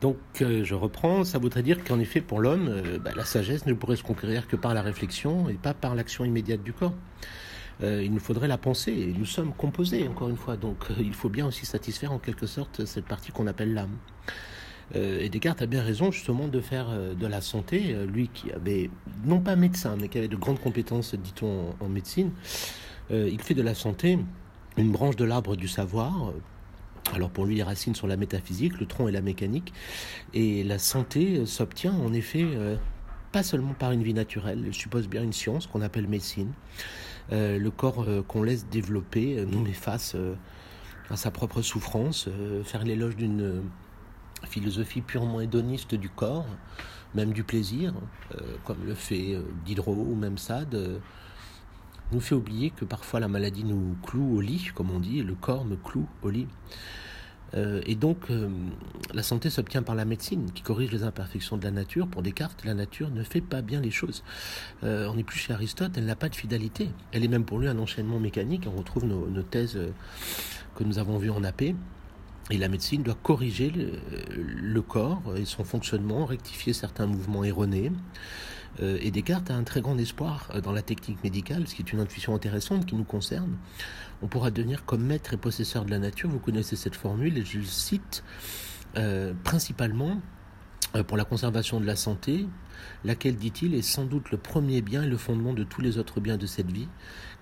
Donc je reprends, ça voudrait dire qu'en effet pour l'homme, bah, la sagesse ne pourrait se conquérir que par la réflexion et pas par l'action immédiate du corps. il nous faudrait la pensée, et nous sommes composés encore une fois, donc il faut bien aussi satisfaire en quelque sorte cette partie qu'on appelle l'âme. Euh, et Descartes a bien raison justement de faire euh, de la santé, euh, lui qui avait, non pas médecin, mais qui avait de grandes compétences, dit-on, en, médecine, il fait de la santé une branche de l'arbre du savoir. Alors pour lui, les racines sont la métaphysique, le tronc et la mécanique. Et la santé s'obtient en effet pas seulement par une vie naturelle, elle suppose bien une science qu'on appelle médecine. le corps qu'on laisse développer nous met face à sa propre souffrance, faire l'éloge d'une philosophie purement hédoniste du corps, même du plaisir, euh, comme le fait euh, Diderot ou même Sade, euh, nous fait oublier que parfois la maladie nous cloue au lit, comme on dit, le corps me cloue au lit. et donc, la santé s'obtient par la médecine, qui corrige les imperfections de la nature. Pour Descartes, la nature ne fait pas bien les choses. on n'est plus chez Aristote, elle n'a pas de fidélité. Elle est même pour lui un enchaînement mécanique. On retrouve nos, nos thèses que nous avons vues en AP. Et la médecine doit corriger le, corps et son fonctionnement, rectifier certains mouvements erronés. Euh, et Descartes a un très grand espoir euh, dans la technique médicale, ce qui est une intuition intéressante qui nous concerne. On pourra devenir comme maître et possesseur de la nature. Vous connaissez cette formule et je le cite euh, principalement pour la conservation de la santé, laquelle, dit-il, est sans doute le premier bien et le fondement de tous les autres biens de cette vie,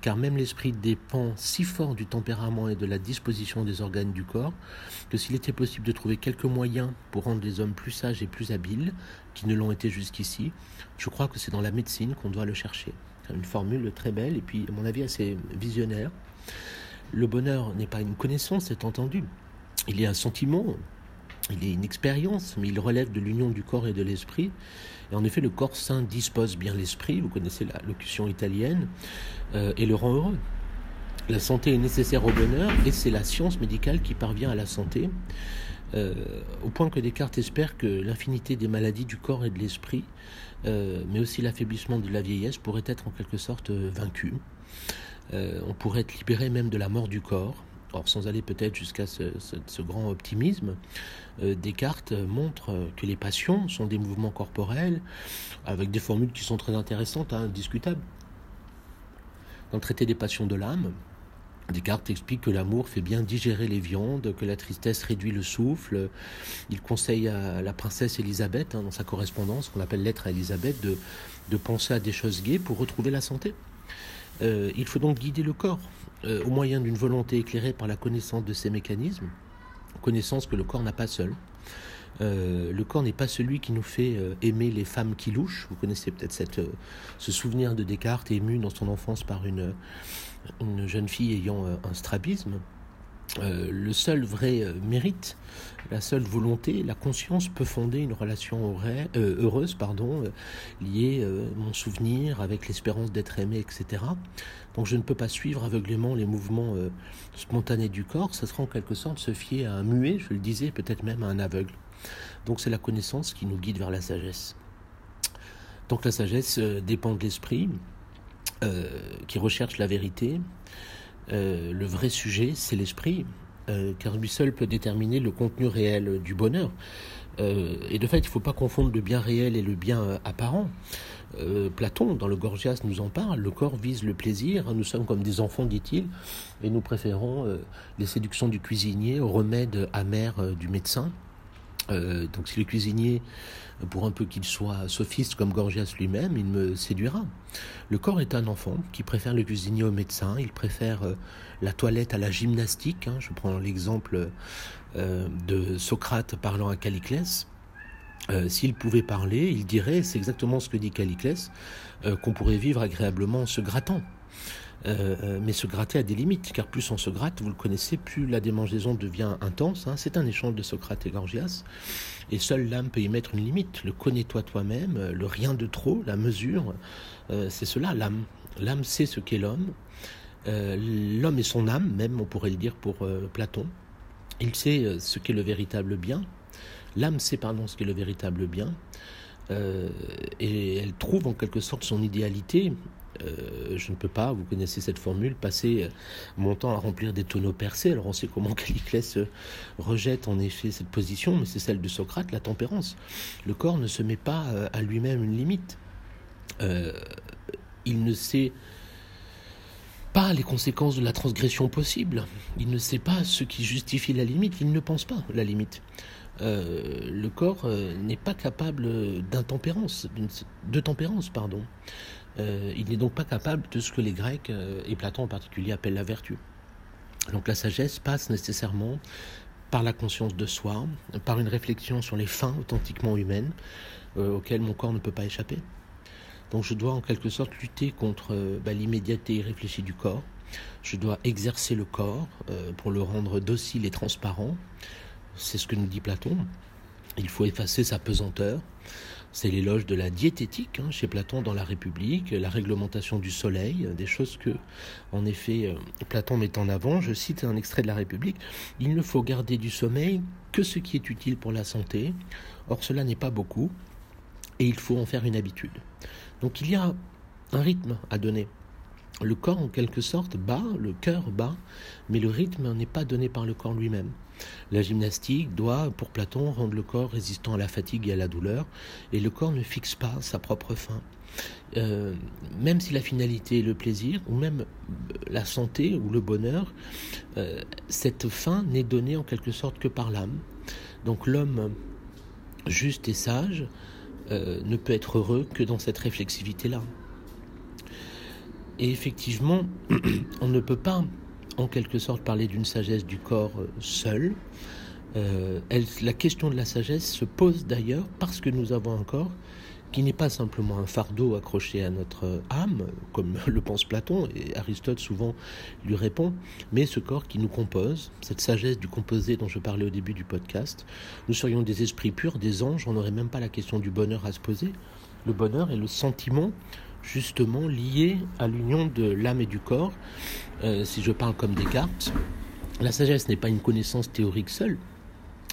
car même l'esprit dépend si fort du tempérament et de la disposition des organes du corps, que s'il était possible de trouver quelques moyens pour rendre les hommes plus sages et plus habiles, qui ne l'ont été jusqu'ici, je crois que c'est dans la médecine qu'on doit le chercher. Une formule très belle et puis, à mon avis, assez visionnaire. Le bonheur n'est pas une connaissance, c'est entendu. Il est un sentiment, il est une expérience, mais il relève de l'union du corps et de l'esprit. Et en effet, le corps sain dispose bien l'esprit, vous connaissez la locution italienne, euh, et le rend heureux. La santé est nécessaire au bonheur, et c'est la science médicale qui parvient à la santé, euh, au point que Descartes espère que l'infinité des maladies du corps et de l'esprit, euh, mais aussi l'affaiblissement de la vieillesse, pourrait être en quelque sorte vaincu. on pourrait être libéré même de la mort du corps. Or, sans aller peut-être jusqu'à ce, grand optimisme, euh, Descartes montre que les passions sont des mouvements corporels, avec des formules qui sont très intéressantes, hein, indiscutables. Dans le traité des passions de l'âme, Descartes explique que l'amour fait bien digérer les viandes, que la tristesse réduit le souffle. Il conseille à la princesse Élisabeth, hein, dans sa correspondance, qu'on appelle lettre à Élisabeth, de penser à des choses gaies pour retrouver la santé. Euh, il faut donc guider le corps euh, au moyen d'une volonté éclairée par la connaissance de ces mécanismes, connaissance que le corps n'a pas seul. Euh, le corps n'est pas celui qui nous fait aimer les femmes qui louchent. Vous connaissez peut-être ce souvenir de Descartes ému dans son enfance par une jeune fille ayant un strabisme. Euh, le seul vrai euh, mérite, la seule volonté, la conscience peut fonder une relation euh, heureuse, pardon, liée mon souvenir avec l'espérance d'être aimé, etc. Donc je ne peux pas suivre aveuglément les mouvements spontanés du corps, ça sera en quelque sorte se fier à un muet, je le disais, peut-être même à un aveugle. Donc c'est la connaissance qui nous guide vers la sagesse. Donc la sagesse dépend de l'esprit, qui recherche la vérité, euh, le vrai sujet, c'est l'esprit, euh, car lui seul peut déterminer le contenu réel du bonheur. Euh, et de fait, il ne faut pas confondre le bien réel et le bien apparent. Platon, dans le Gorgias, nous en parle. Le corps vise le plaisir. Nous sommes comme des enfants, dit-il, et nous préférons les séductions du cuisinier au remède amer du médecin. Donc si le cuisinier pour un peu qu'il soit sophiste comme Gorgias lui-même, il me séduira. Le corps est un enfant qui préfère le cuisinier au médecin, il préfère euh, la toilette à la gymnastique. Hein. Je prends l'exemple euh, de Socrate parlant à Caliclès. Euh, s'il pouvait parler, il dirait, c'est exactement ce que dit Caliclès, qu'on pourrait vivre agréablement en se grattant. Euh, euh, mais se gratter a des limites, car plus on se gratte, vous le connaissez, plus la démangeaison devient intense. Hein. C'est un échange de Socrate et Gorgias, et seule l'âme peut y mettre une limite. Le connais-toi toi-même, le rien de trop, la mesure, euh, c'est cela l'âme. L'âme sait ce qu'est l'homme. l'homme est son âme, même on pourrait le dire pour Platon. Il sait ce qu'est le véritable bien. L'âme sait pardon ce qu'est le véritable bien. et elle trouve en quelque sorte son idéalité je ne peux pas, vous connaissez cette formule, passer mon temps à remplir des tonneaux percés. Alors on sait comment Caliclès rejette en effet cette position, mais c'est celle de Socrate, la tempérance. Le corps ne se met pas à lui-même une limite. il ne sait pas les conséquences de la transgression possible. Il ne sait pas ce qui justifie la limite. Il ne pense pas la limite. Euh, le corps euh, n'est pas capable d'intempérance, de tempérance, pardon. Euh, il n'est donc pas capable de ce que les Grecs, et Platon en particulier, appellent la vertu. Donc la sagesse passe nécessairement par la conscience de soi, par une réflexion sur les fins authentiquement humaines auxquelles mon corps ne peut pas échapper. Donc je dois en quelque sorte lutter contre bah, l'immédiateté irréfléchie du corps. Je dois exercer le corps pour le rendre docile et transparent. C'est ce que nous dit Platon. Il faut effacer sa pesanteur. C'est l'éloge de la diététique hein, chez Platon dans la République, la réglementation du soleil, des choses que, en effet, euh, Platon met en avant. Je cite un extrait de la République. Il ne faut garder du sommeil que ce qui est utile pour la santé. Or, cela n'est pas beaucoup et il faut en faire une habitude. Donc, il y a un rythme à donner. Le corps, en quelque sorte, bat, le cœur bat, mais le rythme n'est pas donné par le corps lui-même. La gymnastique doit, pour Platon, rendre le corps résistant à la fatigue et à la douleur, et le corps ne fixe pas sa propre fin. Euh, même si la finalité est le plaisir, ou même la santé ou le bonheur, euh, cette fin n'est donnée en quelque sorte que par l'âme. Donc l'homme juste et sage euh, ne peut être heureux que dans cette réflexivité-là. Et effectivement, on ne peut pas en quelque sorte parler d'une sagesse du corps euh, seul. Euh, la question de la sagesse se pose d'ailleurs parce que nous avons un corps qui n'est pas simplement un fardeau accroché à notre âme, comme le pense Platon, et Aristote souvent lui répond, mais ce corps qui nous compose, cette sagesse du composé dont je parlais au début du podcast. Nous serions des esprits purs, des anges, on n'aurait même pas la question du bonheur à se poser. Le bonheur est le sentiment justement lié à l'union de l'âme et du corps. Euh, si je parle comme Descartes, la sagesse n'est pas une connaissance théorique seule.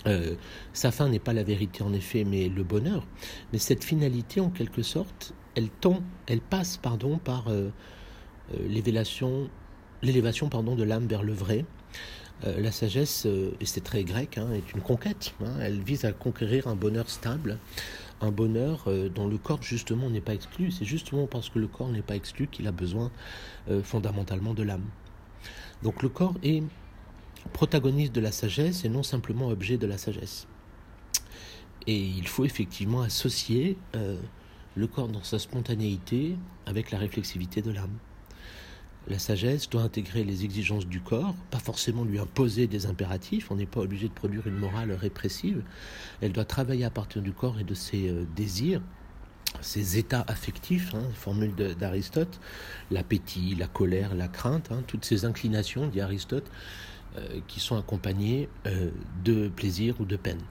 Euh, sa fin n'est pas la vérité en effet, mais le bonheur. Mais cette finalité, en quelque sorte, elle tend, elle passe, pardon, par euh, l'élévation, l'élévation, pardon, de l'âme vers le vrai. la sagesse, et c'est très grec, hein, est une conquête. Hein. elle vise à conquérir un bonheur stable, un bonheur euh, dont le corps justement n'est pas exclu. C'est justement parce que le corps n'est pas exclu qu'il a besoin euh, fondamentalement de l'âme. Donc le corps est protagoniste de la sagesse et non simplement objet de la sagesse. Et il faut effectivement associer euh, le corps dans sa spontanéité avec la réflexivité de l'âme. La sagesse doit intégrer les exigences du corps, pas forcément lui imposer des impératifs, on n'est pas obligé de produire une morale répressive, elle doit travailler à partir du corps et de ses euh, désirs, ses états affectifs, hein, formule d'Aristote, l'appétit, la colère, la crainte, hein, toutes ces inclinations, dit Aristote, euh, qui sont accompagnées euh, de plaisir ou de peine.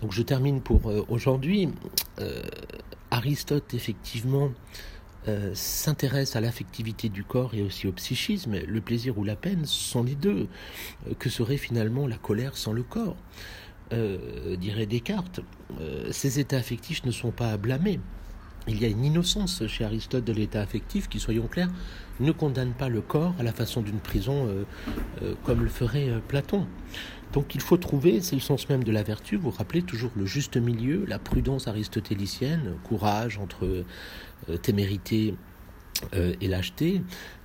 Donc je termine pour euh, aujourd'hui. Euh, Aristote, effectivement, euh, s'intéresse à l'affectivité du corps et aussi au psychisme. Le plaisir ou la peine sont les deux. que serait finalement la colère sans le corps? Dirait Descartes. ces états affectifs ne sont pas à blâmer. Il y a une innocence chez Aristote de l'état affectif qui, soyons clairs, ne condamne pas le corps à la façon d'une prison comme le ferait Platon. Donc il faut trouver, c'est le sens même de la vertu, vous, rappelez toujours le juste milieu, la prudence aristotélicienne, courage entre euh, témérité euh, et lâcheté,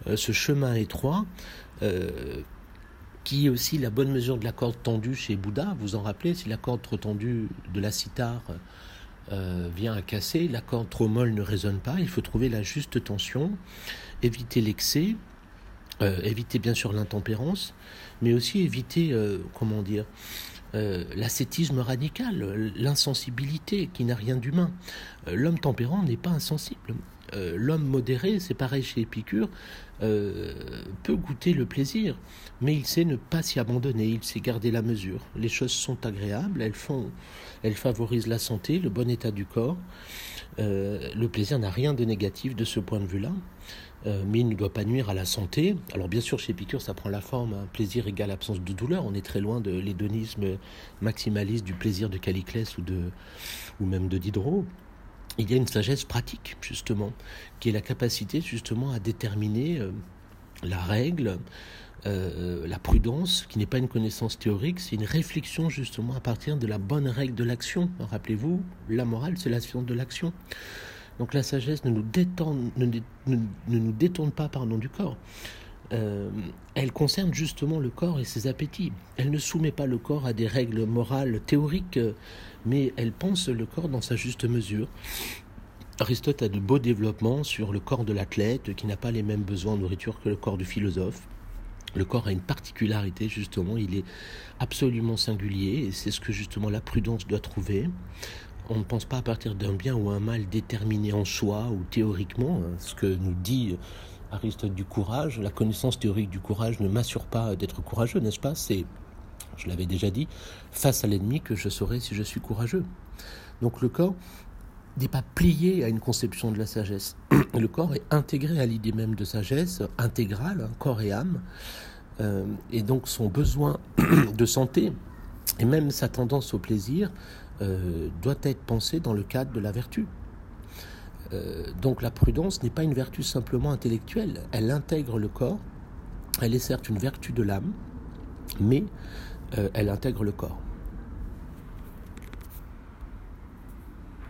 euh, ce chemin étroit qui est aussi la bonne mesure de la corde tendue chez Bouddha. Vous en rappelez, si la corde trop tendue de la cithare vient à casser, la corde trop molle ne résonne pas. Il faut trouver la juste tension, éviter l'excès, éviter bien sûr l'intempérance, mais aussi éviter, euh, comment dire, euh, l'ascétisme radical, l'insensibilité qui n'a rien d'humain. Euh, l'homme tempérant n'est pas insensible. Euh, l'homme modéré, c'est pareil chez Épicure, euh, peut goûter le plaisir, mais il sait ne pas s'y abandonner, il sait garder la mesure. Les choses sont agréables, elles, font, elles favorisent la santé, le bon état du corps. Euh, le plaisir n'a rien de négatif de ce point de vue-là, mais il ne doit pas nuire à la santé. Alors bien sûr, chez Épicure, ça prend la forme, un plaisir égale absence de douleur. On est très loin de l'hédonisme maximaliste du plaisir de Caliclès ou, ou même de Diderot il y a une sagesse pratique, justement, qui est la capacité, justement, à déterminer euh, la règle, euh, la prudence, qui n'est pas une connaissance théorique, c'est une réflexion, justement, à partir de la bonne règle de l'action. Rappelez-vous, la morale, c'est la science de l'action. Donc la sagesse ne nous, nous détourne pas du corps. Euh, elle concerne justement le corps et ses appétits. Elle ne soumet pas le corps à des règles morales théoriques, mais elle pense le corps dans sa juste mesure. Aristote a de beaux développements sur le corps de l'athlète qui n'a pas les mêmes besoins de nourriture que le corps du philosophe. Le corps a une particularité justement, il est absolument singulier et c'est ce que justement la prudence doit trouver. On ne pense pas à partir d'un bien ou un mal déterminé en soi ou théoriquement, hein, ce que nous dit Aristote du courage. La connaissance théorique du courage ne m'assure pas d'être courageux, n'est-ce pas? C'est, je l'avais déjà dit, face à l'ennemi que je saurai si je suis courageux. Donc le corps n'est pas plié à une conception de la sagesse. Le corps est intégré à l'idée même de sagesse, intégrale, hein, corps et âme. Euh, et donc son besoin de santé et même sa tendance au plaisir euh, doit être pensé dans le cadre de la vertu. Euh, donc la prudence n'est pas une vertu simplement intellectuelle, elle intègre le corps, elle est certes une vertu de l'âme, mais euh, elle intègre le corps.